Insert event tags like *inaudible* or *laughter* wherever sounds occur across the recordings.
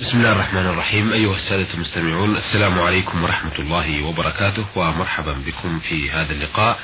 بسم الله الرحمن الرحيم. أيها السادة المستمعون السلام عليكم ورحمة الله وبركاته ومرحبا بكم في هذا اللقاء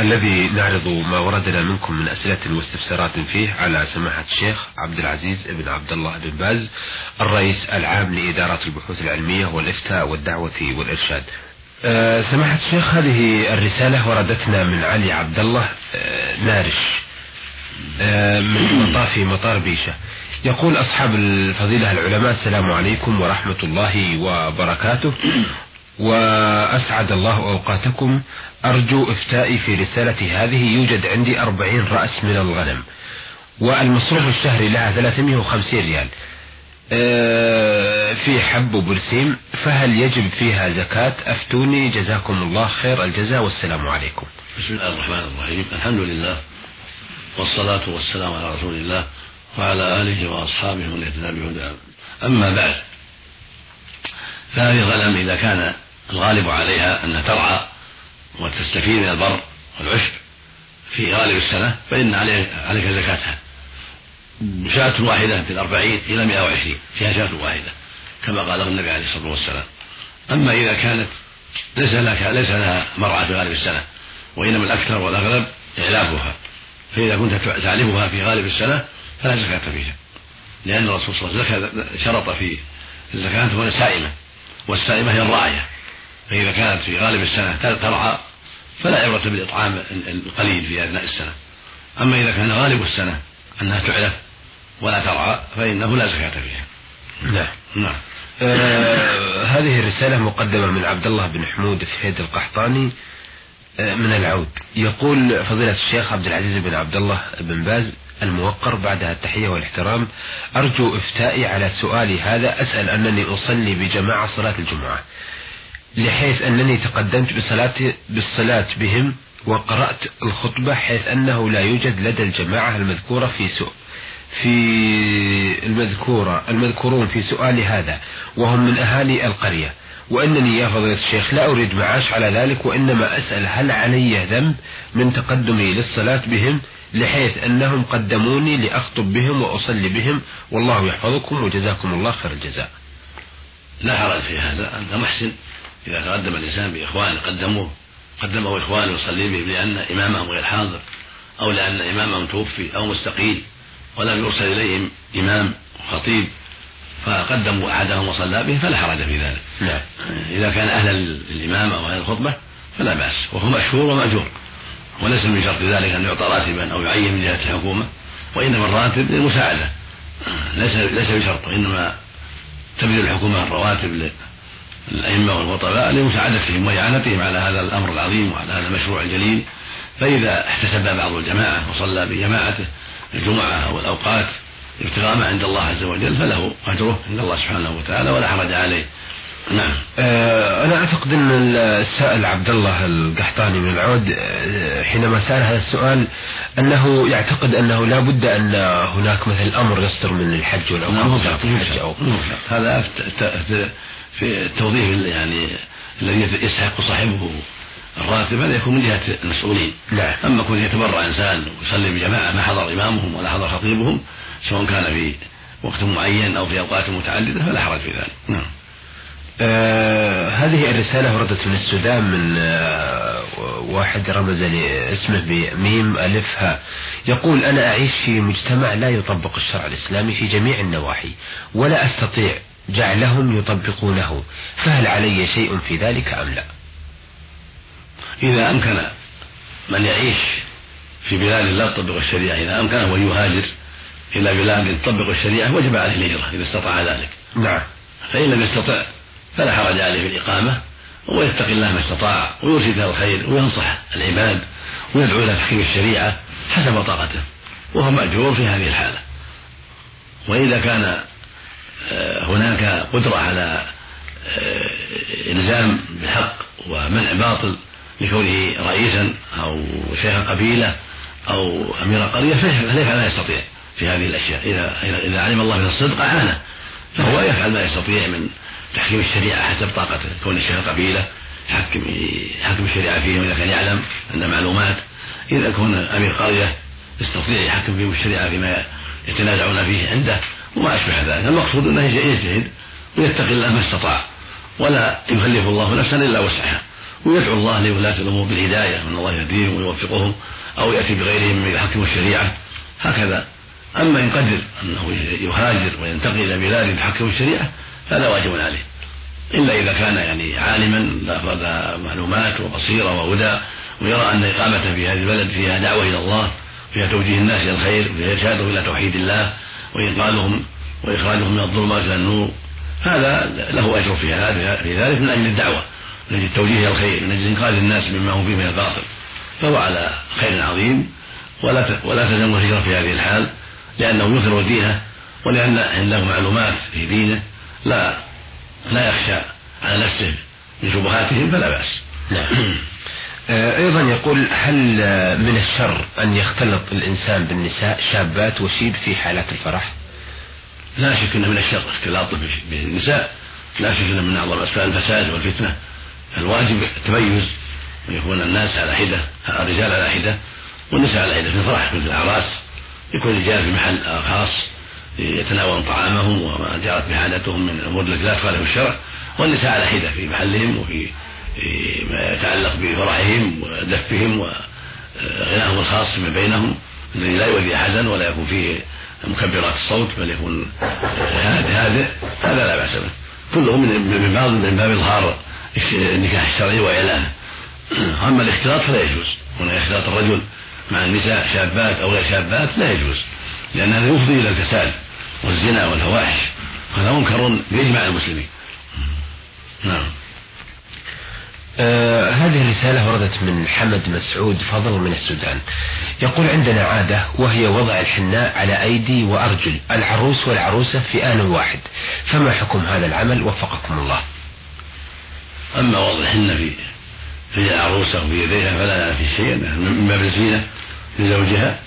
الذي نعرض ما وردنا منكم من أسئلة واستفسارات فيه على سماحة الشيخ عبد العزيز بن عبد الله بن باز الرئيس العام لإدارة البحوث العلمية والإفتاء والدعوة والإرشاد. أه سماحة الشيخ هذه الرسالة وردتنا من علي عبد الله أه نارش أه من مطاف مطار بيشة. يقول أصحاب الفضيلة العلماء السلام عليكم ورحمة الله وبركاته. وأسعد الله أوقاتكم. أرجو إفتائي في رسالة هذه. يوجد عندي أربعين رأس من الغنم. والمصروف الشهري لها 350 ريال. في حب وبرسيم فهل يجب فيها زكاة؟ أفتوني. جزاكم الله خير الجزاء. والسلام عليكم. بسم الله الرحمن الرحيم. الحمد لله والصلاة والسلام على رسول الله. وعلى آله وأصحابه من اهتدى بهداه أما بعد فهذه الغنم إذا كان الغالب عليها أنها ترعى وتستفيد من البر والعشب في غالب السنة فإن عليك زكاتها. شاة واحدة في الأربعين إلى مئة وعشرين فيها شاة واحدة كما قال النبي عليه الصلاة والسلام. أما إذا كانت ليس لك ليس لها مرعى في غالب السنة وإنما الأكثر والأغلب إعلافها. فإذا كنت تعلفها في غالب السنة فلا زكاة فيها. لأن الرسول صلى الله عليه وسلم شرط في الزكاة تكون سائمة والسائمة هي الراعية. فإذا كانت في غالب السنة ترعى فلا عبرة بالإطعام القليل في أثناء السنة. أما إذا كان غالب السنة أنها تعلف ولا ترعى فإنه لا زكاة فيها. نعم. نعم. آه هذه الرسالة مقدمة من عبد الله بن حمود فهيد القحطاني آه من العود. يقول فضيلة الشيخ عبد العزيز بن عبد الله بن باز الموقر بعدها التحية والاحترام أرجو إفتائي على سؤالي هذا أسأل أنني أصلي بجماعة صلاة الجمعة لحيث أنني تقدمت بصلاة بالصلاة بهم وقرأت الخطبة حيث أنه لا يوجد لدى الجماعة المذكورة في سوء في المذكورة المذكورون في سؤالي هذا وهم من أهالي القرية وإنني يا فضيلة الشيخ لا أريد معاش على ذلك وإنما أسأل هل علي ذنب من تقدمي للصلاة بهم لحيث أنهم قدموني لأخطب بهم وأصلي بهم. والله يحفظكم وجزاكم الله خير الجزاء. لا حرج في هذا. أنت محسن. إذا تقدم الإنسان بإخوان قدموه. قدمه إخوانه يصلي بهم لأن إمامهم غير حاضر أو لأن إمامهم توفي أو مستقيل ولم يرسل إليهم إمام خطيب فقدموا أحدهم وصلى به فلا حرج في ذلك. نعم. إذا كان أهلا للإمامة أو أهل الخطبة فلا بأس وهو مشهور ومأجور. وليس من شرط ذلك أن يعطى راتبا أو يعين من جهة الحكومة وإنما الراتب للمساعدة. ليس ليس بشرط وإنما تبذل الحكومة الرواتب للأئمة والخطباء لمساعدتهم وإعانتهم على هذا الأمر العظيم وعلى هذا المشروع الجليل. فإذا احتسب بعض الجماعة وصلى بجماعته الجمعة أو الأوقات ابتغاء عند الله عز وجل فله أجره عند الله سبحانه وتعالى ولا حرج عليه. نعم. آه أنا أعتقد أن السائل عبد الله القحطاني من العود آه حينما سأل هذا السؤال أنه يعتقد أنه لا بد أن هناك مثل أمر يصدر من الحج نعم الحج أو هذا في التوظيف يعني الذي يستحق صاحبه الراتب هذا يكون من جهة المسؤولين. نعم. أما كون يتبرع إنسان ويصلي بجماعة ما حضر إمامهم ولا حضر خطيبهم سواء كان في وقت معين أو في أوقات متعددة فلا حرج في ذلك. نعم. آه هذه الرسالة وردت من السودان من آه واحد رمز لي اسمه بميم ألف ها. يقول أنا أعيش في مجتمع لا يطبق الشرع الإسلامي في جميع النواحي ولا أستطيع جعلهم يطبقونه فهل علي شيء في ذلك أم لا؟ إذا أمكن من يعيش في بلاد لا تطبق الشريعة إذا أمكنه أن يهاجر إلى بلاد تطبق الشريعة وجب عليه الهجرة إذا استطاع ذلك. نعم. فإن لم يستطع فلا حرج عليه في الإقامة ويتقي الله ما استطاع ويرشد إلى الخير وينصح العباد ويدعو إلى تحكيم الشريعة حسب طاقته وهو مأجور في هذه الحالة. وإذا كان هناك قدرة على إلزام بالحق ومنع باطل لكونه رئيسا أو شيخ قبيلة أو أمير قرية فليفعل ما يستطيع في هذه الأشياء. إذا إذا علم الله من الصدق أعانه فهو يفعل ما يستطيع من تحكيم الشريعة حسب طاقته كون الشيخ قبيلة يحكم يحكم الشريعة فيهم إذا كان يعلم عنده معلومات إذا كون أمير قرية يستطيع يحكم فيهم الشريعة فيما يتنازعون فيه عنده وما أشبه ذلك. المقصود أنه يجتهد ويتقي الله ما استطاع ولا يكلف الله نفسا إلا وسعها ويدعو الله لولاة الأمور بالهداية أن الله يهديهم ويوفقهم أو يأتي بغيرهم من يحكم الشريعة هكذا. أما إن قدر أنه يهاجر وينتقل إلى بلاد تحكم الشريعة فهذا واجب عليه. إلا إذا كان يعني عالما ذا معلومات وبصيرة وهدى ويرى أن إقامته في هذه البلد فيها دعوة إلى الله فيها توجيه الناس إلى الخير فيها إرشادهم إلى توحيد الله وإنقاذهم وإخراجهم من الظلمات إلى النور. هذا له أجر في هذا في ذلك من أجل الدعوة من أجل التوجيه إلى الخير من أجل إنقاذ الناس مما هم فيه من الباطل. فهو على خير عظيم. ولا ولا تلزم الهجرة في هذه الحال لأنه يظهر دينه ولأن عنده معلومات في دينه. لا لا يخشى على نفسه من شبهاتهم فلا بأس. نعم أيضا يقول هل من الشر أن يختلط الإنسان بالنساء شابات وشيب في حالات الفرح؟ لا شك أنه من الشر اختلاطه بالنساء. لا شك أنه من أعظم أسباب الفساد والفتنة. الواجب التميز ويكون الناس على حدة الرجال على حدة والنساء على حدة في الفرح مثل الأعراس يكون الرجال في محل خاص. يتناولون طعامهم وما جرت بحاجتهم من الأمور التي لا تخالف الشرع. والنساء على حده في محلهم وفي ما يتعلق بفرحهم ودفهم وغناهم الخاص فيما بينهم الذي لا يؤذي أحدا ولا يكون فيه مكبرات الصوت بل يكون هادئ هذا لا بأس به. كله من باب من باب إظهار النكاح الشرعي وإعلانه. *clears throat* أما الاختلاط فلا يجوز. هنا يختلط الرجل مع النساء شابات أو غير شابات لا يجوز لأن هذا يفضي إلى الفساد. والزنا والفواحش هذا منكر بإجماع المسلمين. نعم. آه هذه الرسالة وردت من حمد مسعود فضل من السودان. يقول عندنا عادة وهي وضع الحناء على أيدي وأرجل العروس والعروسة في آن واحد. فما حكم هذا العمل؟ وفقكم الله. أما وضع الحنة في في العروسة وفي يديها فلا في شيء من باب الزينة لزوجها.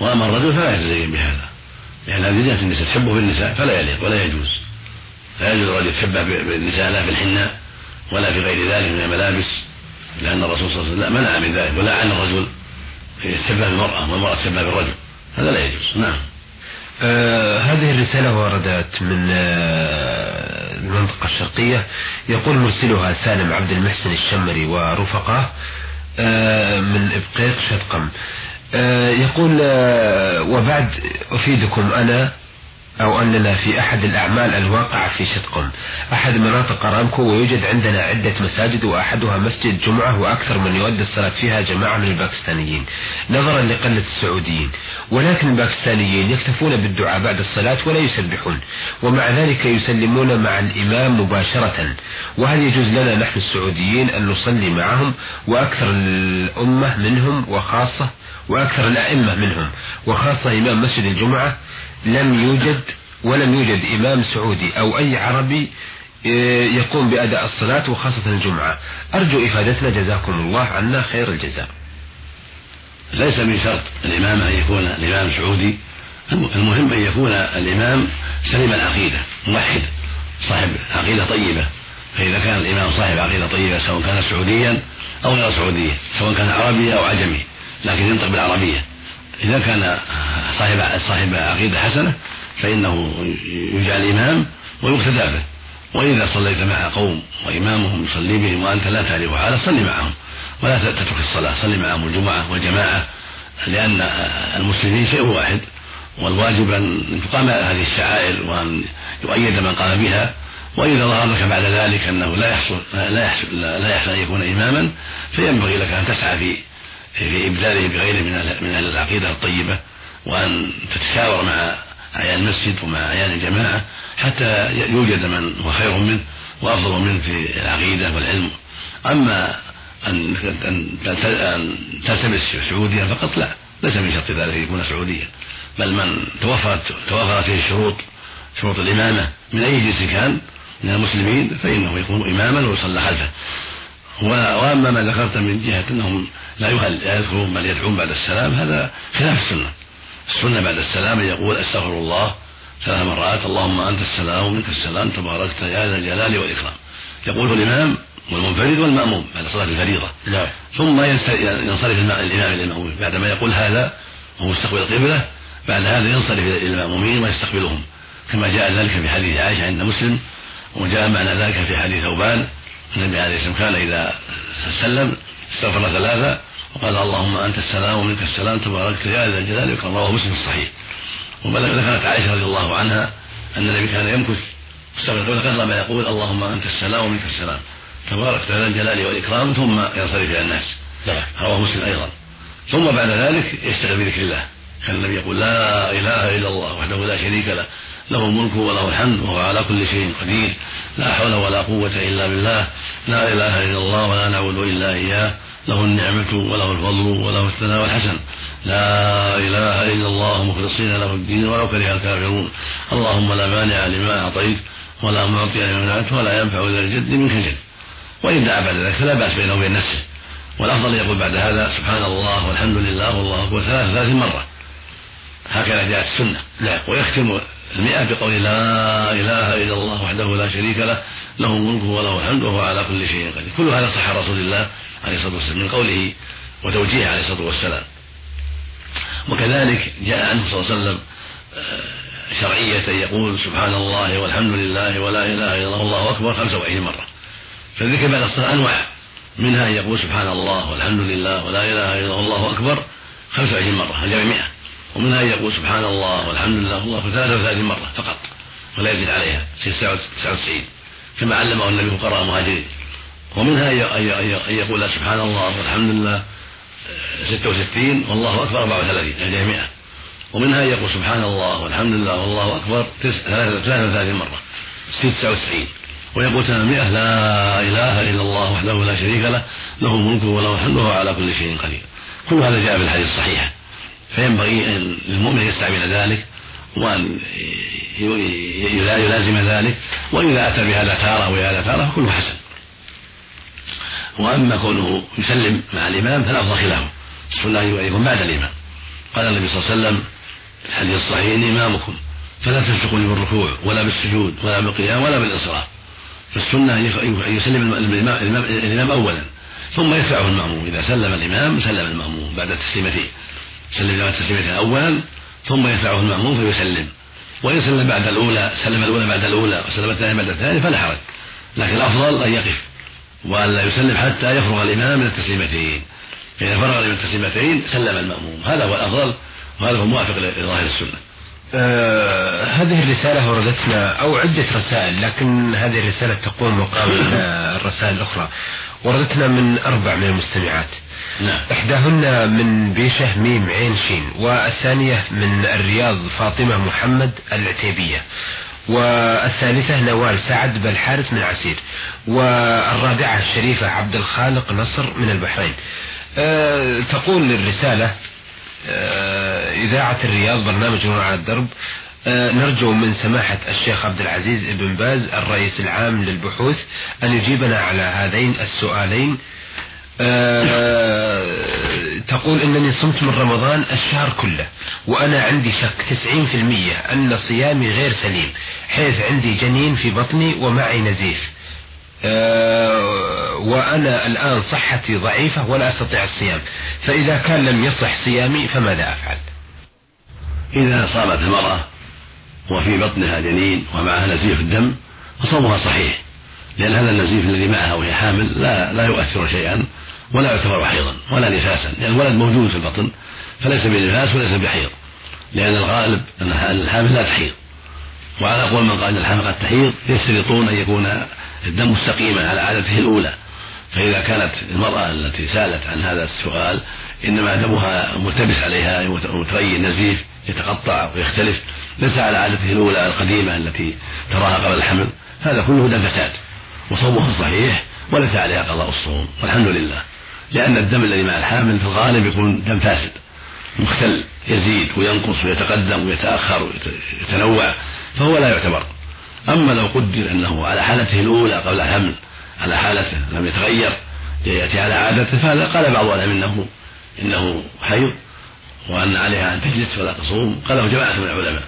وأما الرجل فلا يتزين بهذا. لأن هذه زينة النساء تشبه بالنساء فلا يليق ولا يجوز. لا يجوز الرجل يتشبه بالنساء لا في الحناء ولا في غير ذلك من الملابس لأن الرسول صلى الله عليه وسلم منع من ذلك ولعن الرجل يتشبه بالمرأة والمرأة تشبه بالرجل. هذا لا يجوز. نعم. آه هذه الرسالة وردت من آه المنطقة الشرقية. يقول مرسلها سالم عبد المحسن الشمري ورفقاه آه من إبقيق شدقم يقول آه، وبعد أفيدكم أنا أو أننا في أحد الأعمال الواقعة في شتقم. أحد مناطق أرامكو ويوجد عندنا عدة مساجد وأحدها مسجد جمعة وأكثر من يؤدي الصلاة فيها جماعة من الباكستانيين. نظرا لقلة السعوديين. ولكن الباكستانيين يكتفون بالدعاء بعد الصلاة ولا يسبحون. ومع ذلك يسلمون مع الإمام مباشرة. وهل يجوز لنا نحن السعوديين أن نصلي معهم وأكثر الأمة منهم وخاصة وأكثر الأئمة منهم وخاصة إمام مسجد الجمعة لم يوجد ولم يوجد إمام سعودي أو أي عربي آه، يقوم بأداء الصلاة وخاصة الجمعة. أرجو إفادتنا جزاكم الله عنا خير الجزاء. ليس من شرط الإمام أن يكون الإمام سعودي المهم أن يكون الإمام سليم العقيدة موحد صاحب عقيدة طيبة. فإذا كان الإمام صاحب عقيدة طيبة سواء كان سعوديا أو غير سعوديا سواء كان عربي أو عجمي. لكن ينطق بالعربية. إذا كان صاحب صاحب عقيدة حسنة فإنه يجعل إمام ويقتدى به. وإذا صليت مع قوم وإمامهم يصلي بهم وأنت لا تعرف حاله صلي معهم. ولا تترك الصلاة صلي معهم الجمعة والجماعة لأن المسلمين شيء واحد والواجب أن تقام هذه الشعائر وأن يؤيد من قام بها. وإذا ظهر لك بعد ذلك أنه لا يحصل لا يحصل لا يحصل أن يكون إماما فينبغي لك أن تسعى في في إبداله بغيره من من أهل العقيدة الطيبة وأن تتشاور مع أعيان المسجد ومع أعيان الجماعة حتى يوجد من هو خير منه وأفضل منه في العقيدة والعلم. أما أن أن تلتمس سعوديا فقط لا ليس من شرط ذلك أن يكون سعوديا بل من توفرت توفرت فيه الشروط شروط الإمامة من أي جنس كان من المسلمين فإنه يكون إماما ويصلى خلفه. وأما ما ذكرت من جهة أنهم لا يذكرون بل يدعون بعد السلام هذا خلاف السنة. السنة بعد السلام يقول أستغفر الله ثلاث مرات اللهم أنت السلام ومنك السلام تباركت يا ذا الجلال والإكرام. يقوله الإمام والمنفرد والمأموم بعد صلاة الفريضة. نعم. ثم ينصرف الإمام إلى المأمومين. بعدما يقول هذا وهو مستقبل القبلة بعد هذا ينصرف إلى المأمومين ويستقبلهم. كما جاء ذلك في حديث عائشة عند مسلم وجاء معنى ذلك في حديث ثوبان. النبي عليه الصلاة والسلام كان إذا سلم استغفر ثلاثة وقال اللهم أنت السلام ومنك السلام تباركت يا ذا الجلال والإكرام. رواه مسلم الصحيح. وذكرت عائشة رضي الله عنها أن النبي كان يمكث استغفر ما يقول اللهم أنت السلام ومنك السلام. تبارك ذا الجلال والإكرام ثم ينصرف إلى الناس. نعم. رواه مسلم أيضا. ثم بعد ذلك يشتغل بذكر الله. كان النبي يقول لا إله إلا الله وحده لا شريك له. له الملك وله الحمد وهو على كل شيء قدير. لا حول ولا قوة إلا بالله. لا إله إلا الله ولا نعبد إلا إياه. له النعمة وله الفضل وله الثناء الحسن لا إله إلا الله مخلصين له الدين ولو كره الكافرون. اللهم لا مانع لما أعطيت ولا معطي لما منعت ولا ينفع ذا الجد منك الجد وإن دعا بعد ذلك فلا بأس بينه وبين نفسه. والأفضل يقول بعد هذا سبحان الله والحمد لله والله أكبر ثلاث ثلاث مرة. هكذا جاءت السنة. نعم. ويختم المئة بقول لا إله إلا الله وحده لا شريك له له الملك وله الحمد وهو على كل شيء قدير. كل هذا صح رسول الله عليه الصلاة والسلام من قوله وتوجيهه عليه الصلاة والسلام. وكذلك جاء عنه صلى الله عليه وسلم آه، شرعية يقول سبحان الله والحمد لله ولا إله إلا الله والله أكبر 25 مرة. فالذكر بعد الصلاة أنواع. منها أن يقول سبحان الله والحمد لله ولا إله إلا الله أكبر 25 مرة الجمع 100 ومنها أن يقول سبحان الله والحمد لله والله أكبر 33 مرة فقط ولا يزيد عليها 99 كما علمه النبي فقراء المهاجرين ومنها أن يقول سبحان الله والحمد لله 66 والله أكبر 34 يعني 100 ومنها أن يقول سبحان الله والحمد لله والله أكبر 33 مرة 99 ويقول 800 لا إله إلا الله وحده لا شريك له له الملك وله الحمد وهو على كل شيء قدير. كل هذا جاء في الحديث الصحيحة فينبغي أن للمؤمن يستعمل ذلك وأن يلازم ذلك وإذا أتى بهذا تارة وهذا تارة فكله حسن. وأما كونه يسلم مع الإمام فالأفضل خلافه. السنة أن يكون بعد الإمام. قال النبي صلى الله عليه وسلم في الحديث الصحيح إمامكم. فلا تسبقوني بالركوع ولا بالسجود ولا بالقيام ولا بالانصراف فالسنة أن يسلم الإمام, أولا. ثم يتبعه المأموم. إذا سلم الإمام سلم المأموم بعد التسليمتين سلم الإمام التسليمتين أولا ثم يتبعه المأموم فيسلم. وإن سلم بعد الأولى سلم الأولى بعد الأولى وسلم الثانية بعد الثانية فلا حرج. لكن الأفضل أن يقف وأن لا يسلم حتى يفرغ الإمام من التسليمتين. فإذا فرغ من التسليمتين سلم المأموم. هذا هو الأفضل وهذا هو الموافق لظاهر السنة. آه هذه الرسالة وردتنا أو عدة رسائل لكن هذه الرسالة تقوم مقام الرسائل الأخرى. وردتنا من أربع من المستمعات. نعم. إحداهن من بيشة ميم عين شين والثانية من الرياض فاطمة محمد العتيبية والثالثة نوال سعد بالحارث من عسير والرابعة الشريفة عبد الخالق نصر من البحرين. أه تقول الرسالة أه إذاعة الرياض برنامج نور على الدرب. أه نرجو من سماحة الشيخ عبد العزيز بن باز الرئيس العام للبحوث أن يجيبنا على هذين السؤالين. تقول إنني صمت من رمضان الشهر كله وأنا عندي شك 90% أن صيامي غير سليم حيث عندي جنين في بطني ومعي نزيف أه وأنا الآن صحتي ضعيفة ولا أستطيع الصيام فإذا كان لم يصح صيامي فماذا أفعل؟ إذا صامت المرأة وفي بطنها جنين ومعها نزيف الدم فصومها صحيح لأن هذا النزيف الذي معها وهي حامل لا لا يؤثر شيئا ولا يعتبر حيضا ولا نفاسا لأن الولد موجود في البطن فليس بنفاس وليس بحيض لأن الغالب أن الحامل لا تحيض. وعلى قول من قال أن الحامل قد تحيض يشترطون أن يكون الدم مستقيما على عادته الأولى. فإذا كانت المرأة التي سألت عن هذا السؤال إنما دمها ملتبس عليها متغير نزيف يتقطع ويختلف ليس على عادته الأولى القديمة التي تراها قبل الحمل. هذا كله دم فساد وصومها صحيح وليس عليها قضاء الصوم والحمد لله. لأن الدم الذي مع الحامل في الغالب يكون دم فاسد مختل يزيد وينقص ويتقدم ويتأخر ويتنوع فهو لا يعتبر. أما لو قدر أنه على حالته الأولى قبل الحمل على حالته لم يتغير يأتي على عادته فهذا قال بعض العلماء إنه إنه حيض وأن عليها أن تجلس ولا تصوم قاله جماعة من العلماء.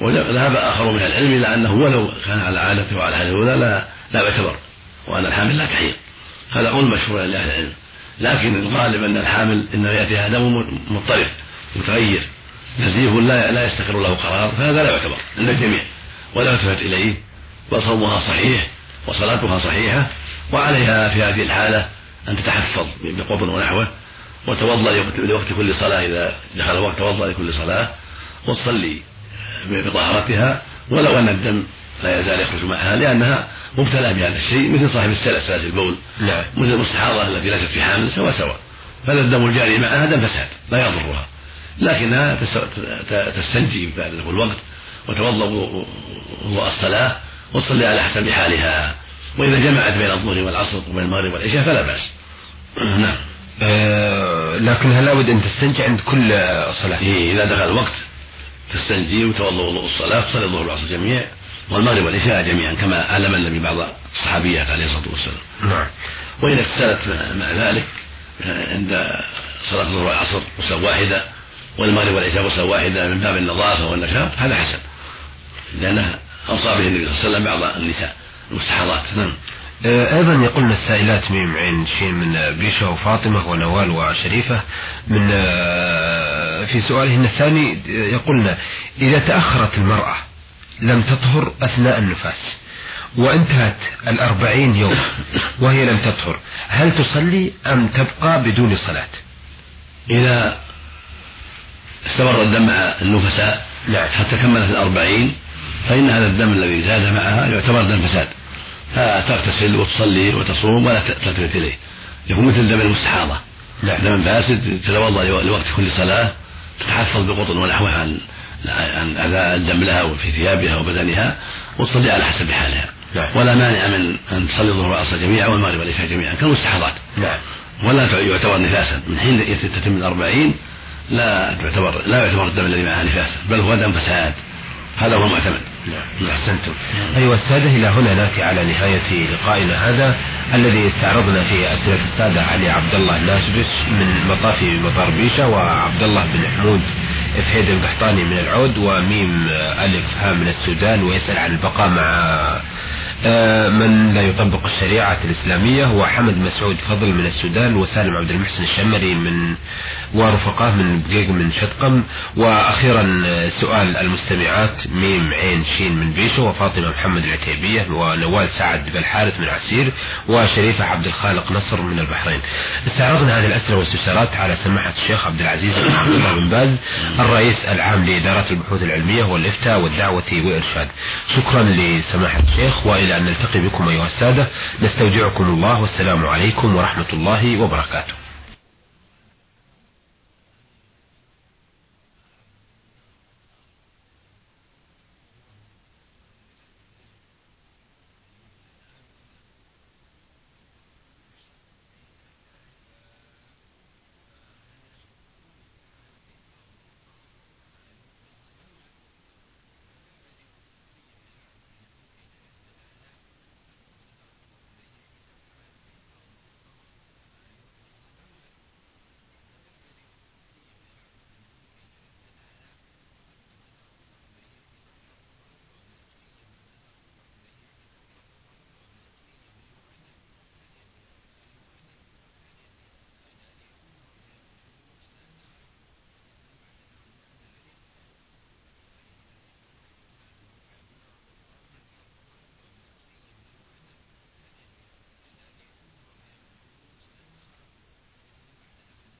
وذهب آخر من العلم إلى أنه ولو كان على عادته وعلى حالته الأولى لا لا يعتبر وأن الحامل لا تحيض هذا قول مشهور لأهل العلم. لكن الغالب أن الحامل إنما يأتيها دم مضطرب متغير. نزيف لا لا يستقر له قرار فهذا لا يعتبر عند الجميع ولا تلتفت إليه وصومها صحيح وصلاتها صحيحة وعليها في هذه الحالة أن تتحفظ بقبر ونحوه وتوضأ لوقت كل صلاة إذا دخل الوقت توضأ لكل صلاة وتصلي بطهارتها ولو أن الدم لا يزال يخرج معها لأنها مبتلى بهذا الشيء مثل صاحب السلس سلس البول. نعم. مثل المستحاضة التي ليست في حامل سواء سواء. فهذا الدم الجاري معها دم فساد لا يضرها. لكنها تستنجي بعد الوقت وتوضأ وضوء الصلاة وتصلي على حسب حالها. وإذا جمعت بين الظهر والعصر وبين المغرب والعشاء فلا بأس. *clears throat* نعم. آه لكن هل لابد أن تستنجي عند كل صلاة؟ إيه إذا دخل الوقت تستنجي وتوضأ وضوء الصلاة تصلي الظهر والعصر جميع. والمغرب والعشاء جميعا كما علم النبي بعض الصحابيات عليه الصلاة والسلام. نعم. وإذا اغتسلت مع ذلك عند صلاة الظهر والعصر غسلا واحدة والمغرب والعشاء غسلا واحدة من باب النظافة والنشاط هذا حسن لأنه أوصى به النبي صلى الله عليه وسلم بعض النساء المستحاضات نعم آه، أيضا يقولن السائلات ميم عين شين من بيشة وفاطمة ونوال وشريفة من آه، في سؤالهن الثاني يقولن إذا تأخرت المرأة لم تطهر أثناء النفاس وانتهت الأربعين يوم وهي لم تطهر. هل تصلي أم تبقى بدون صلاة؟ إذا استمر الدم مع النفساء نعم. حتى كملت الأربعين فإن هذا الدم الذي زاد معها يعتبر دم فساد. فتغتسل وتصلي وتصوم ولا تلتفت إليه. يكون مثل دم المستحاضة. نعم. دم فاسد تتوضأ لوقت كل صلاة تتحفظ بقطن ونحوها عن عن لها وفي ثيابها وبدنها وتصلي على حسب حالها. نعم. ولا مانع من أن تصلي الظهر والعصر جميعا والمغرب والعشاء جميعا كالمستحاضات نعم. ولا يعتبر نفاسا. من حين تتم الأربعين لا تعتبر لا يعتبر الدم الذي معها نفاسا بل هو دم فساد. هذا هو المعتمد. نعم. أحسنتم. أيها السادة إلى هنا نأتي على نهاية لقائنا هذا الذي استعرضنا فيه أسئلة السادة علي عبد الله الناسبس من مطاف مطار بيشة وعبد الله بن حمود فهيد القحطاني من العود وميم ألف ها من السودان ويسأل عن البقاء مع من لا يطبق الشريعة الإسلامية هو حمد مسعود فضل من السودان وسالم عبد المحسن الشمري من ورفقاه من بقيق من شتقم. وأخيرا سؤال المستمعات ميم عين شين من بيشو وفاطمة محمد العتيبية ونوال سعد بالحارث من عسير وشريفة عبد الخالق نصر من البحرين. استعرضنا هذه الأسئلة والاستفسارات على سماحة الشيخ عبد العزيز بن عبد الله بن باز الرئيس العام لإدارة البحوث العلمية والإفتاء والدعوة والإرشاد. شكرا لسماحة الشيخ وإلى أن نلتقي بكم أيها السادة. نستودعكم الله. والسلام عليكم ورحمة الله وبركاته.